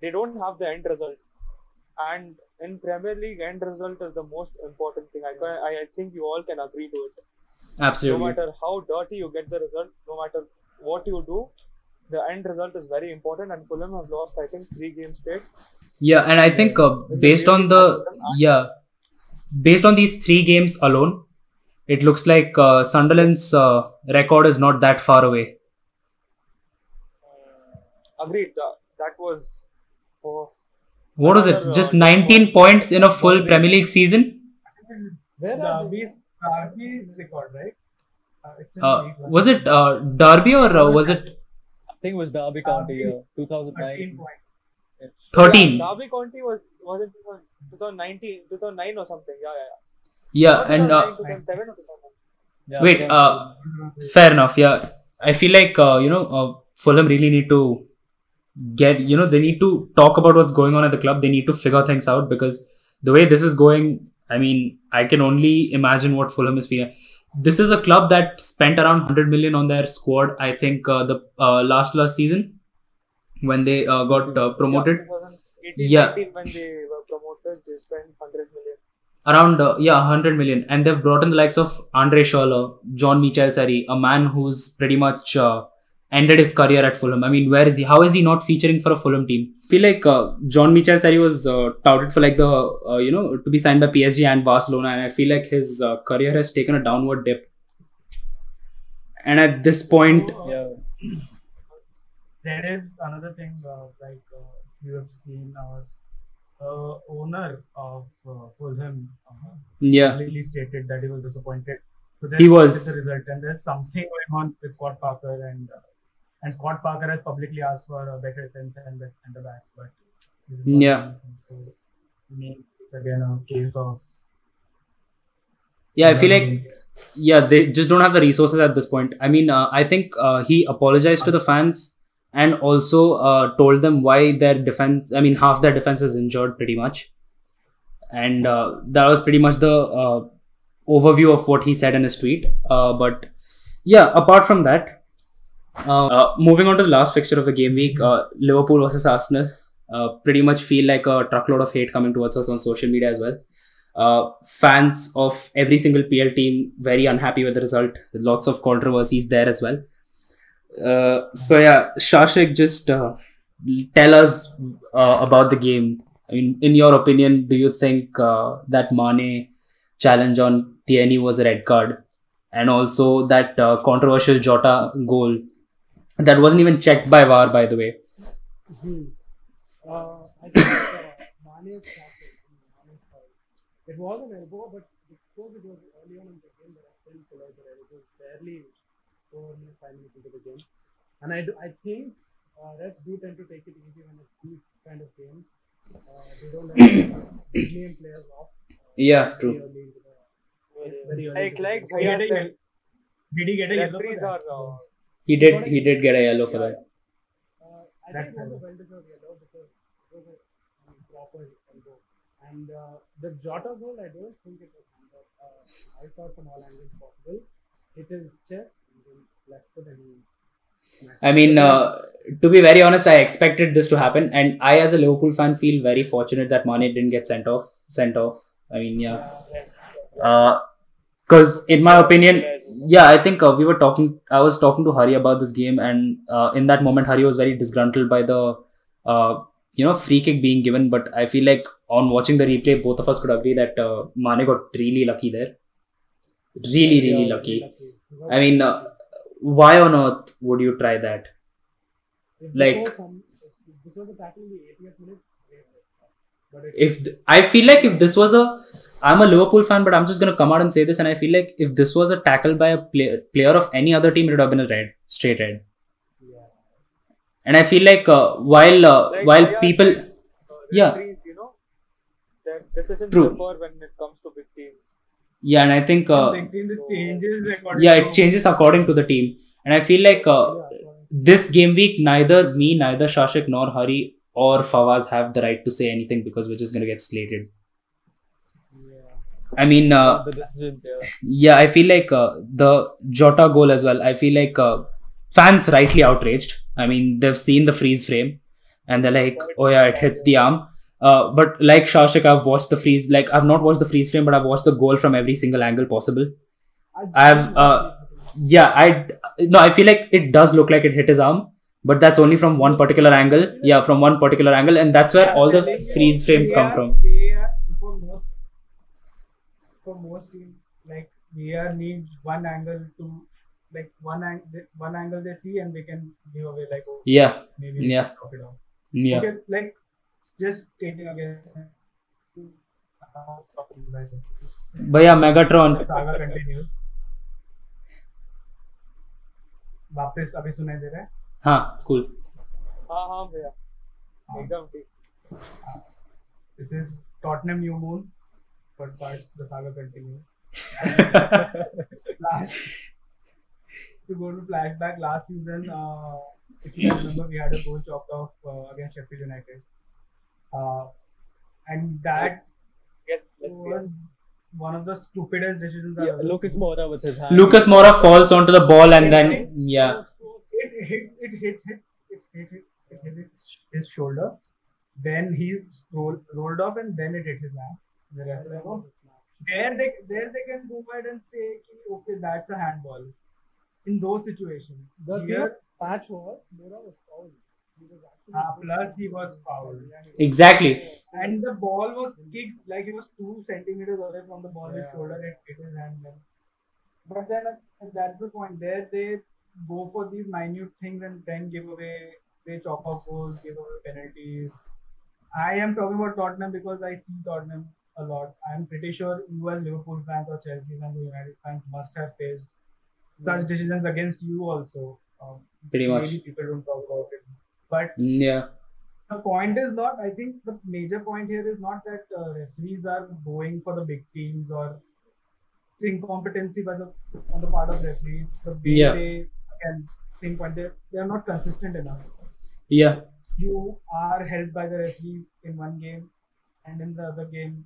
they don't have the end result. And in Premier League, end result is the most important thing. I I, think you all can agree to it. Absolutely. No matter how dirty you get the result, no matter what you do, the end result is very important. And Fulham have lost, I think, three games straight. Yeah, and I think uh, based on the bad for them. yeah, based on these three games alone, it looks like uh, Sunderland's uh, record is not that far away. Agreed. That, that was. Oh, What was it? Just uh, 19 points in a full Premier League season. Where Derby's, Derby's record, right? Uh, it's in Uh, League was it uh, Derby or uh, was it I think it was Derby County, Derby. uh, 2009. 13 points. 13? Derby County was was it 2019, 2009 or something? Yeah, yeah, yeah. Yeah, and uh, 2009, 2007 or 2009. Yeah, wait, uh, fair enough. Yeah, I feel like uh, you know uh, Fulham really need to get you know they need to talk about what's going on at the club. They need to figure things out because the way this is going, I mean, I can only imagine what Fulham is feeling. This is a club that spent around 100 million on their squad. I think uh, the uh, last last season when they uh, got uh, promoted. Yeah. when they were promoted, they spent 100 million. around uh, yeah 100 million and they've brought in the likes of andre Schürrle, john michel Seri, a man who's pretty much uh, ended his career at fulham i mean where is he how is he not featuring for a fulham team I feel like uh, john michel Seri was uh, touted for like the uh, you know to be signed by psg and barcelona and i feel like his uh, career has taken a downward dip and at this point yeah. There is another thing, uh, like uh, you have seen us, uh, owner of uh, Fulham uh, yeah publicly stated that he was disappointed. So He was. with the result, and there's something going on with Scott Parker, and uh, and Scott Parker has publicly asked for a better defense and the, and the backs, but Yeah. So I mean, it's again a case of yeah i feel like yeah they just don't have the resources at this point. I mean uh, i think uh, he apologized to the fans and also uh, told them why their defense i mean half their defense is injured pretty much. And uh, that was pretty much the uh, overview of what he said in his tweet. Uh, but yeah apart from that uh, uh, moving on to the last fixture of the game week uh, liverpool versus arsenal uh, pretty much feel like a truckload of hate coming towards us on social media as well uh, fans of every single PL team very unhappy with the result. Lots of controversies there as well. Uh, so yeah, Shashik, just uh, tell us uh, about the game. In your opinion, do you think uh, that Mane challenge on Tierney was a red card, and also that uh, controversial Jota goal that wasn't even checked by VAR, by the way? Uh, I think uh, Mane's tackle, Mane's foul. It was an elbow, but because it was early on in the game, the ref didn't pull out the red. It was barely four minutes, five minutes into the game, and I do, I think uh, refs do tend to take it easy when it's these kind of games. Uh, they don't let big name players off. Uh, Yeah, true. early into the- very early Like into the like game. Bhaiya Getting said, Did he get a yellow? For Referees that? are. Uh, He did he did get a yellow for that. Uh, I That's think it was a well-deserved yellow because it was a I mean, proper elbow. And uh, the Jota goal, I don't think it was. Uh, I saw it from all angles possible. Hit his chest and then left foot and he I mean, uh, to be very honest, I expected this to happen, and I, as a Liverpool fan, feel very fortunate that Mane didn't get sent off. Sent off. I mean, yeah. Because in my opinion, yeah, I think uh, we were talking. I was talking to Hari about this game, and uh, in that moment, Hari was very disgruntled by the, uh, you know, free kick being given. But I feel like on watching the replay, both of us could agree that uh, Mane got really lucky there. Really, really Yeah, lucky. I mean, uh, why on earth would you try that? if this like- was some, if this was a tackle in the 80th minute, great. But it, if th- I feel like if this was a I'm a Liverpool fan, but I'm just gonna come out and say this, and I feel like if this was a tackle by a play- player of any other team, it would have been a red, straight red. yeah. And I feel like uh, while uh, like while IR people, said, Yeah. referees, you know, their decisions True. differ when it comes to big teams. yeah, and I think uh, Big changes yeah, it changes according to the team, and I feel like uh, Yeah, this game week, neither me, neither Shashik nor Hari or Fawaz have the right to say anything because we're just gonna get slated. I mean, uh, the decisions, yeah. yeah, I feel like uh, the Jota goal as well. I feel like uh, fans rightly outraged. I mean, they've seen the freeze frame and they're like, oh yeah, it hits the arm. Uh, but like Shashik, I've watched the freeze. Like I've not watched the freeze frame, but I've watched the goal from every single angle possible. I I've, uh. Yeah, I no, I feel like it does look like it hit his arm, but that's only from one particular angle. Yeah, from one particular angle, and that's where all the freeze frames come from. For most teams, like VR needs one angle to like one angle one angle they see and they can give away like oh, Yeah, maybe Yeah. chop it off. yeah. Okay, like just stating again. But yeah, Megatron. The वापस अभी सुनाई दे रहा है हाँ, cool. हाँ हाँ भैया एकदम ठीक This is Tottenham New Moon, but but the saga continues. last, to go to flashback last season, uh, if you remember, we had a goal chopped off uh, against Sheffield United, uh, and that yes yes was one of the stupidest decisions I've yeah Lucas seen. Moura with his hand. Lucas Moura falls onto the ball and then yeah, It hit, it hit his, it hit, it, it hit his, his shoulder. Then he rolled, rolled off, and then it hit his hand. The rest of them, there they there they can go ahead and say okay that's a handball in those situations The thing Here, of patch was Moura was fouled. He was Ah, plus he was fouled. Yeah, he was- exactly. and the ball was kicked like he was two centimeters away from the ball his Yeah. shoulder it hit his hand then but then uh, that's the point there they go for these minute things and then give away they chop off goals give away penalties I am talking about Tottenham because I see Tottenham a lot. I'm pretty sure you as Liverpool fans or Chelsea fans or United fans must have faced such decisions against you also. Um, Pretty much. Maybe people don't talk about it. But Yeah, the point is not, I think the major point here is not that uh, referees are going for the big teams or it's incompetency by the on the part of referees. The way Yeah. they, again, same point, they, they are not consistent enough yeah. you are helped by the referee in one game and in the other game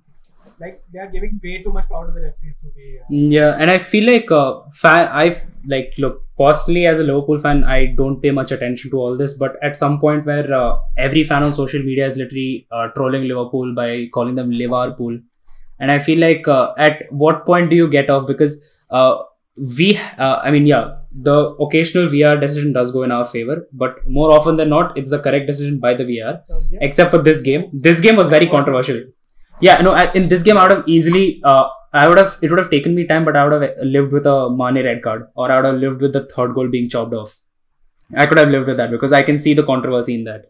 like they are giving way too much power to the referees to be uh, Yeah, and I feel like uh, fan. I like look personally as a Liverpool fan, I don't pay much attention to all this. But at some point, where uh, every fan on social media is literally uh, trolling Liverpool by calling them Liverpool, and I feel like uh, at what point do you get off? Because uh, we, uh, I mean, yeah, the occasional VR decision does go in our favor, but more often than not, it's the correct decision by the VR. Except for this game, this game was very controversial. Yeah, no, I- in this game, I would have easily, uh, I would have, it would have taken me time, but I would have lived with a Mane red card, or I would have lived with the third goal being chopped off. I could have lived with that because I can see the controversy in that.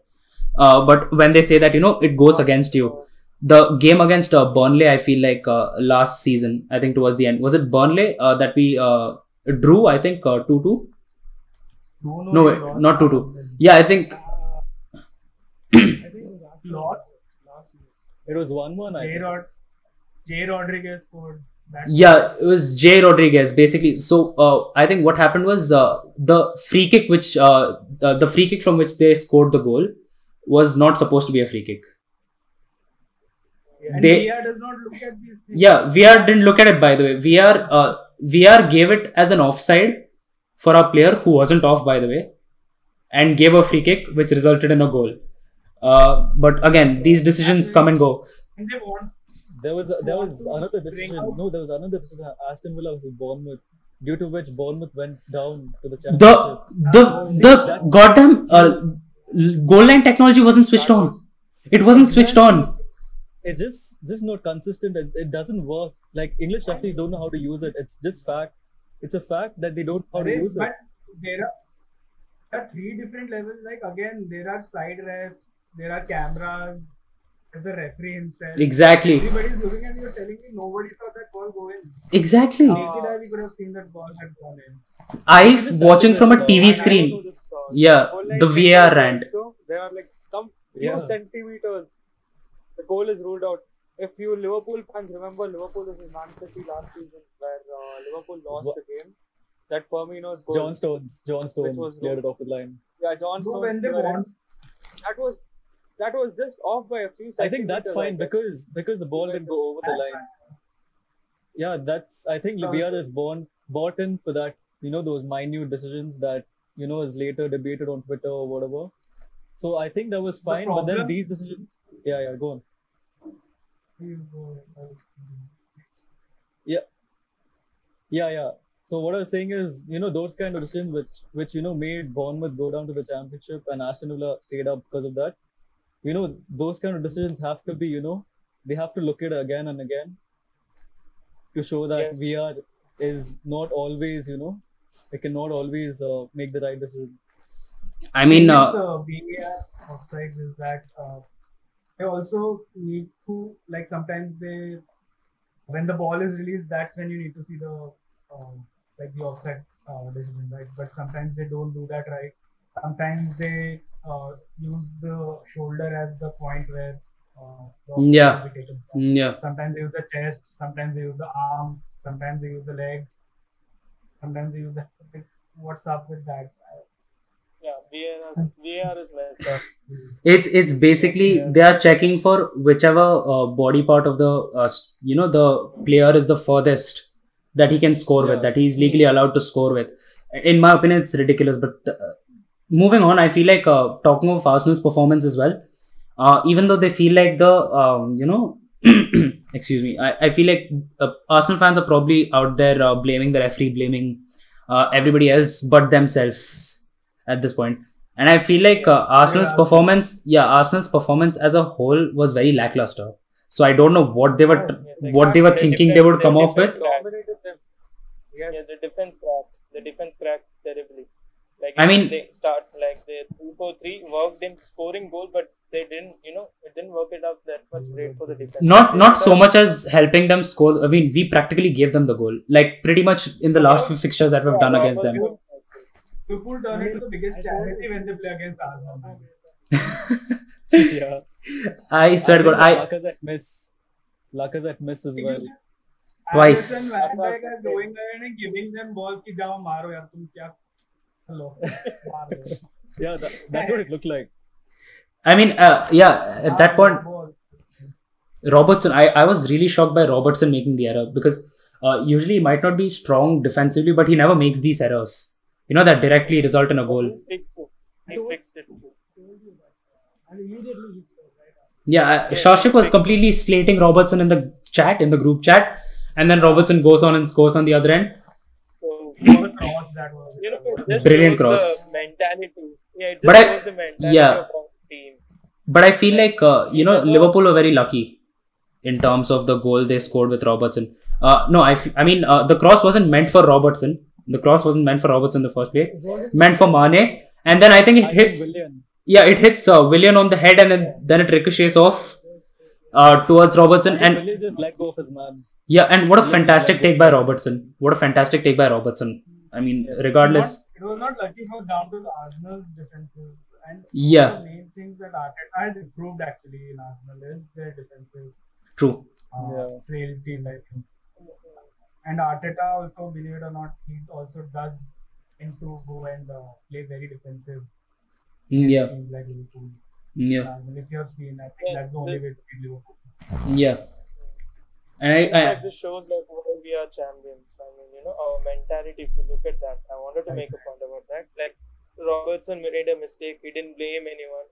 Uh, but when they say that, you know, it goes against you, the game against uh, Burnley, I feel like uh, last season, I think towards the end, was it Burnley uh, that we uh, drew? I think uh, 2 2. no No, we wait, not 2 2. Yeah, I think, I think it was after Lost. Last year. It was one one. I Jay, think. Rod- Jay Rodriguez scored That Yeah, it was Jay Rodriguez basically. So uh, I think what happened was uh, the free kick, which uh, the, the free kick from which they scored the goal, was not supposed to be a free kick. and they- VR does not look at these. Yeah, VR didn't look at it by the way. VR uh, VR gave it as an offside for a player who wasn't off by the way, and gave a free kick which resulted in a goal. Uh, but again, these decisions come and go. They want There was there was another decision. No, there was another decision. Aston Villa versus Bournemouth, due to which Bournemouth went down to the The championship. the See, the goddamn uh, goal line technology wasn't switched on. It wasn't switched on. It's just just not consistent. It, it doesn't work. Like English referees don't know how to use it. It's just fact. It's a fact that they don't know how to use it. but there are, there are three different levels. Like again, there are side refs, there are cameras, there's the referee himself. Exactly. Everybody's looking and you're telling me nobody saw that ball go in. Exactly. Naked eye, we could have seen that ball had gone in. I just watching from a TV this, uh, screen. I know this, uh, Yeah, goal line the technology VAR rant. also, There are like some few Yeah. centimeters. The goal is ruled out. If you Liverpool fans remember Liverpool versus Man City last season, where uh, Liverpool lost Wha- the game, that Firmino's goal. John Stones, John Stones was cleared it off the line. Yeah, John So Stones. when they clearance. want, That was that was just off by a few. seconds. I think that's fine I because because the ball didn't go over the line. Yeah, that's I think VR is born bought in for that. You know those minute decisions that you know is later debated on Twitter or whatever. So I think that was The fine. But then these decisions, yeah, yeah, go on. you go, uh, Yeah, yeah. So what I was saying is, you know, those kind of decisions which which you know made Bournemouth go down to the championship and Aston Villa stayed up because of that. You know, those kind of decisions have to be, you know, they have to look at it again and again to show that Yes. VR is not always, you know, it cannot always uh, make the right decision. I mean, thing uh, with the VAR offsides is that uh, they also need to like sometimes they when the ball is released, that's when you need to see the um, like the offside uh, decision, right? But sometimes they don't do that right. Sometimes they uh, use the shoulder as the point where uh, Yeah. will be taken from. yeah. Sometimes they use the chest, sometimes they use the arm, sometimes they use the leg, sometimes they use the. What's up with that? Yeah, VAR is, VAR is messed up. It's it's basically they are checking for whichever uh, body part of the uh, you know the player is the furthest that he can score with that he is legally allowed to score with. In my opinion, it's ridiculous. But uh, moving on, I feel like uh, talking of Arsenal's performance as well. Uh, even though they feel like the um, you know excuse me, I, I feel like uh, Arsenal fans are probably out there uh, blaming the referee, blaming uh, everybody else but themselves at this point. And I feel like uh, Arsenal's Yeah. performance, yeah, Arsenal's performance as a whole was very lackluster. So I don't know what they were, Yes, what they were exactly. thinking They they would come they off with. defend- dominated them. Yes. Yeah, the defense cracked. The defense cracked terribly. Like I mean- they start like they two four three worked in scoring goal, but they didn't. You know, it didn't work it out that much great for the defense. Not, not so much as helping them score. I mean, we practically gave them the goal, like pretty much in the last few fixtures that we've done against them. Liverpool turn into the biggest charity when they play against Arsenal. yeah. I swear to God, I Lacazette miss, Lacazette miss as well. Twice. Alisson, Van Dijk are going there and giving them balls ki jao maro yaar tum kya hello Yeah, that, that's what it looked like. I mean, uh, yeah, at that point, Robertson, I, I was really shocked by Robertson making the error because uh, usually he might not be strong defensively, but he never makes these errors. You know, that directly result in a goal. He fixed it. He fixed it. And immediately he scored, right? Yeah, uh, Shashik was completely slating Robertson in the chat, in the group chat, and then Robertson goes on and scores on the other end. So What a cross that was. you know, just Brilliant cross. The mentality. Yeah, it just But I- the mentality yeah. of our team. But I feel like, uh, you know, Liverpool were very lucky in terms of the goal they scored with Robertson. Uh, no, I, f- I mean, uh, the cross wasn't meant for Robertson. The cross wasn't meant for Robertson in the first place. Meant for Mane. And then I think it I hits. Willian. Yeah, it hits uh, Willian on the head and then, then it ricochets off uh, towards Robertson. And Willian just let go of his man. yeah, and what a fantastic take by Robertson. What a fantastic take by Robertson. I mean, regardless. It was not lucky. It was down to the Arsenal's defensive. And Yeah. the main things that Arteta has improved actually in Arsenal is their defensive True. uh, Yeah. frailties. I think. And Arteta also, believe it or not, he also does into go and uh, play very defensive. Mm, Yeah, Teams like Liverpool. yeah, Uh, and if you have seen, I think Yeah, that's the only way to beat Liverpool. yeah. And I, In I this shows like why we are champions. I mean, you know, our mentality. If you look at that, I wanted to make a point about that. Like Robertson made a mistake. He didn't blame anyone.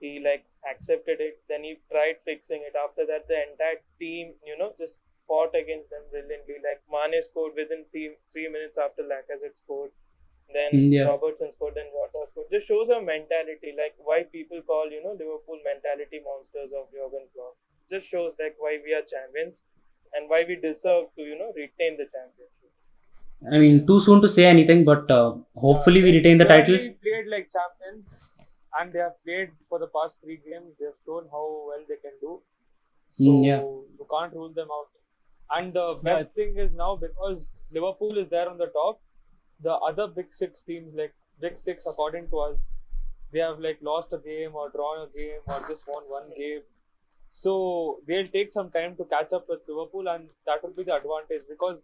He like accepted it. Then he tried fixing it. After that, the entire team, you know, just fought against them brilliantly. Like Mane scored within three, three minutes after Lacazette scored. Then Mm, yeah. Robertson scored. Then Jota scored. Just shows our mentality. Like why people call you know Liverpool mentality monsters of Jurgen Klopp. Just shows like why we are champions and why we deserve to you know retain the championship. I mean, too soon to say anything, but uh, hopefully we retain the title. actually played like champions, and they have played for the past three games. They have shown how well they can do. So Mm, yeah. you can't rule them out. And the best thing is now because Liverpool is there on the top, the other big six teams, like big six according to us, they have like lost a game or drawn a game or just won one game. So they'll take some time to catch up with Liverpool, and that will be the advantage because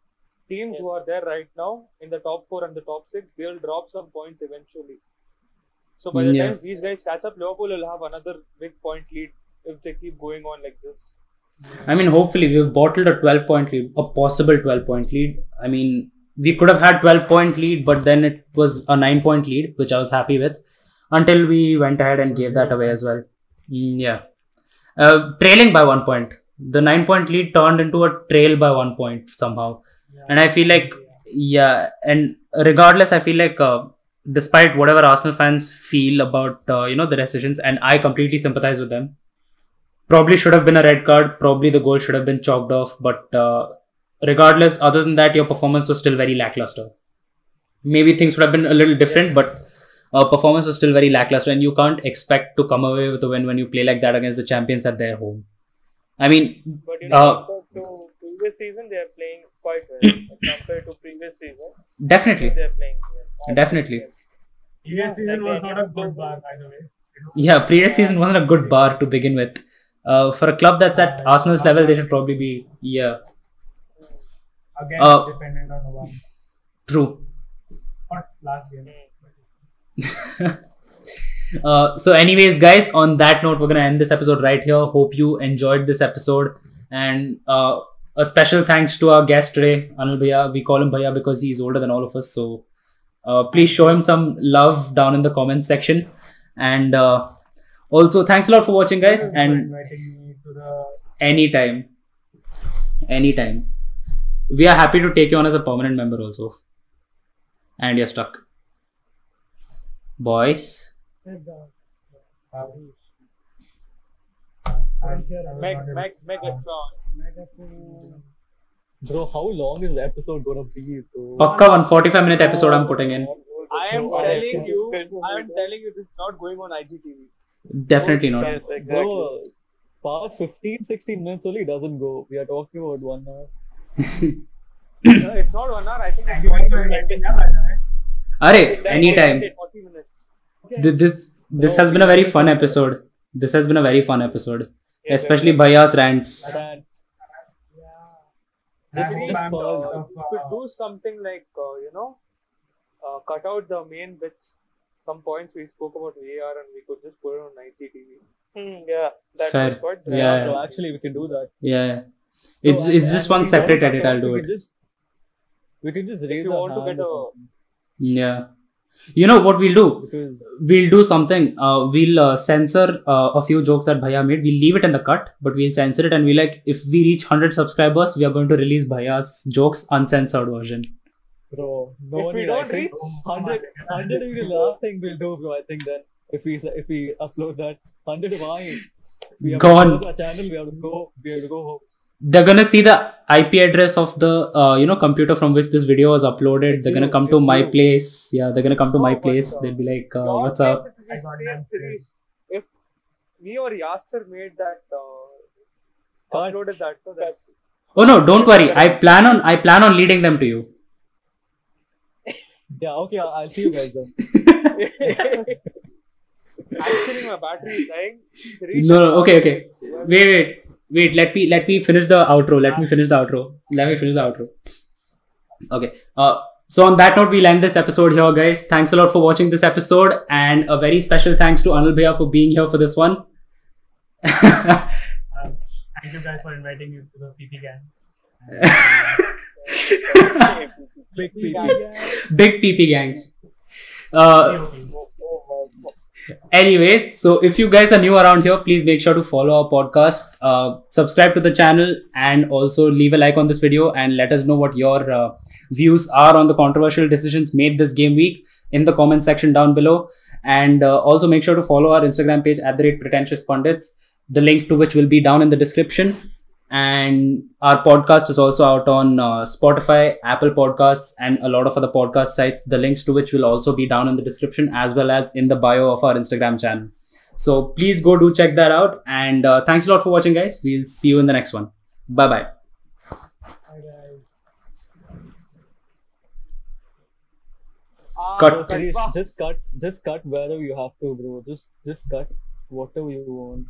teams who are there right now in the top four and the top six, they'll drop some points eventually. So by the Yeah. time these guys catch up, Liverpool will have another big point lead if they keep going on like this. I mean, hopefully we've bottled a 12 point lead, a possible 12 point lead. I mean, we could have had 12 point lead, but then it was a 9 point lead, which I was happy with until we went ahead and gave that away as well. Mm, yeah. Uh, trailing by one point. The 9 point lead turned into a trail by one point somehow. And I feel like, yeah, and regardless, I feel like, uh, despite whatever Arsenal fans feel about, uh, you know, the decisions, and I completely sympathize with them probably should have been a red card. Probably the goal should have been chalked off. But uh, regardless, other than that, your performance was still very lackluster. Maybe things would have been a little different, but uh, performance was still very lackluster. And you can't expect to come away with a win when you play like that against the champions at their home. I mean, But you know, Uh, compared to previous season, they are playing quite well. Compared to previous season, definitely, they are playing well. definitely. Previous season was not a good bar, by the way. Yeah, previous season wasn't a good bar to begin with. Uh, for a club that's at Arsenal's level, they should probably be yeah, Again, Uh, dependent on the one. true. Not last game. Uh, so anyways guys on that note we're gonna end this episode right here. Hope you enjoyed this episode. And uh, a special thanks to our guest today anil bhaiya. We call him bhaiya because he's older than all of us. So uh, please show him some love down in the comments section. And uh, also thanks a lot for watching guys. And inviting me to the anytime. Anytime. We are happy to take you on as a permanent member also. And you're stuck boys Meg, Meg, Megatron. Bro, how long is the episode gonna be? Bro? Pakka one 45 minute episode I'm putting in. I am telling you, I am telling you, this is not going on IGTV. Definitely not. Yes, exactly. Bro, past 15, 16 minutes only doesn't go. We are talking about one hour. No, it's not one hour. I think Thank it's you very 40 much for minutes. inviting me, by. Are anytime. 40 minutes. Th- This this has been a very fun episode. This has been a very fun episode, Yes, especially Bhaya's rants. And Just, just just pause. Of, We could uh, do something like, uh, you know, uh, cut out the main bits. Some points we spoke about VAR and we could just put it on IGTV. Hmm, yeah, that Fair. was quite Yeah. no, actually, we can do that. Yeah, it's No, it's just one separate edit. I'll do we it. can just- We can just raise you want to get a- Yeah, you know what we'll do? Because We'll do something. Uh, we'll uh, censor uh, a few jokes that Bhaya made. We'll leave it in the cut, but we'll censor it and we like if we reach hundred subscribers, we are going to release Bhaya's jokes uncensored version. bro, no If we don't reach 100, 100 will be the last thing we'll do, bro. I think then if we if we upload that 100 why we have Gone. to close our channel. We have to go. We have to go home. They're gonna see the IP address of the uh, you know computer from which this video was uploaded. It's they're gonna come to it's my place. Yeah, they're gonna come to No, my place. uh, They'll be like, uh, "What's up?" it will be I got safe that to place. reach. If me or Yasser made that, uh, uploaded that, so that Oh no, don't worry. I plan on I plan on leading them to you. Yeah. Okay. I'll I'll see you guys then. actually my battery is dying. No, no, okay, okay. Wait, wait, wait. Let me let me finish the outro. Let me finish the outro. Let me finish the outro. Okay. Uh, so on that note, we'll end this episode here, guys. Thanks a lot for watching this episode, and a very special thanks to Anil Bhaiya for being here for this one. Um, thank you guys for inviting me to the PP gang. Big PP. PP. Big PP gang. Uh, anyways, so if you guys are new around here, please make sure to follow our podcast, uh, subscribe to the channel, and also leave a like on this video and let us know what your uh, views are on the controversial decisions made this game week in the comment section down below. And uh, also make sure to follow our Instagram page at the rate pretentious pundits, the link to which will be down in the description. And our podcast is also out on uh, Spotify, Apple Podcasts, and a lot of other podcast sites. The links to which will also be down in the description as well as in the bio of our Instagram channel. So please go do check that out. And uh, thanks a lot for watching, guys. We'll see you in the next one. Bye bye. Cut. Oh, Suresh, just cut, just cut wherever you have to, bro. Just, just cut whatever you want.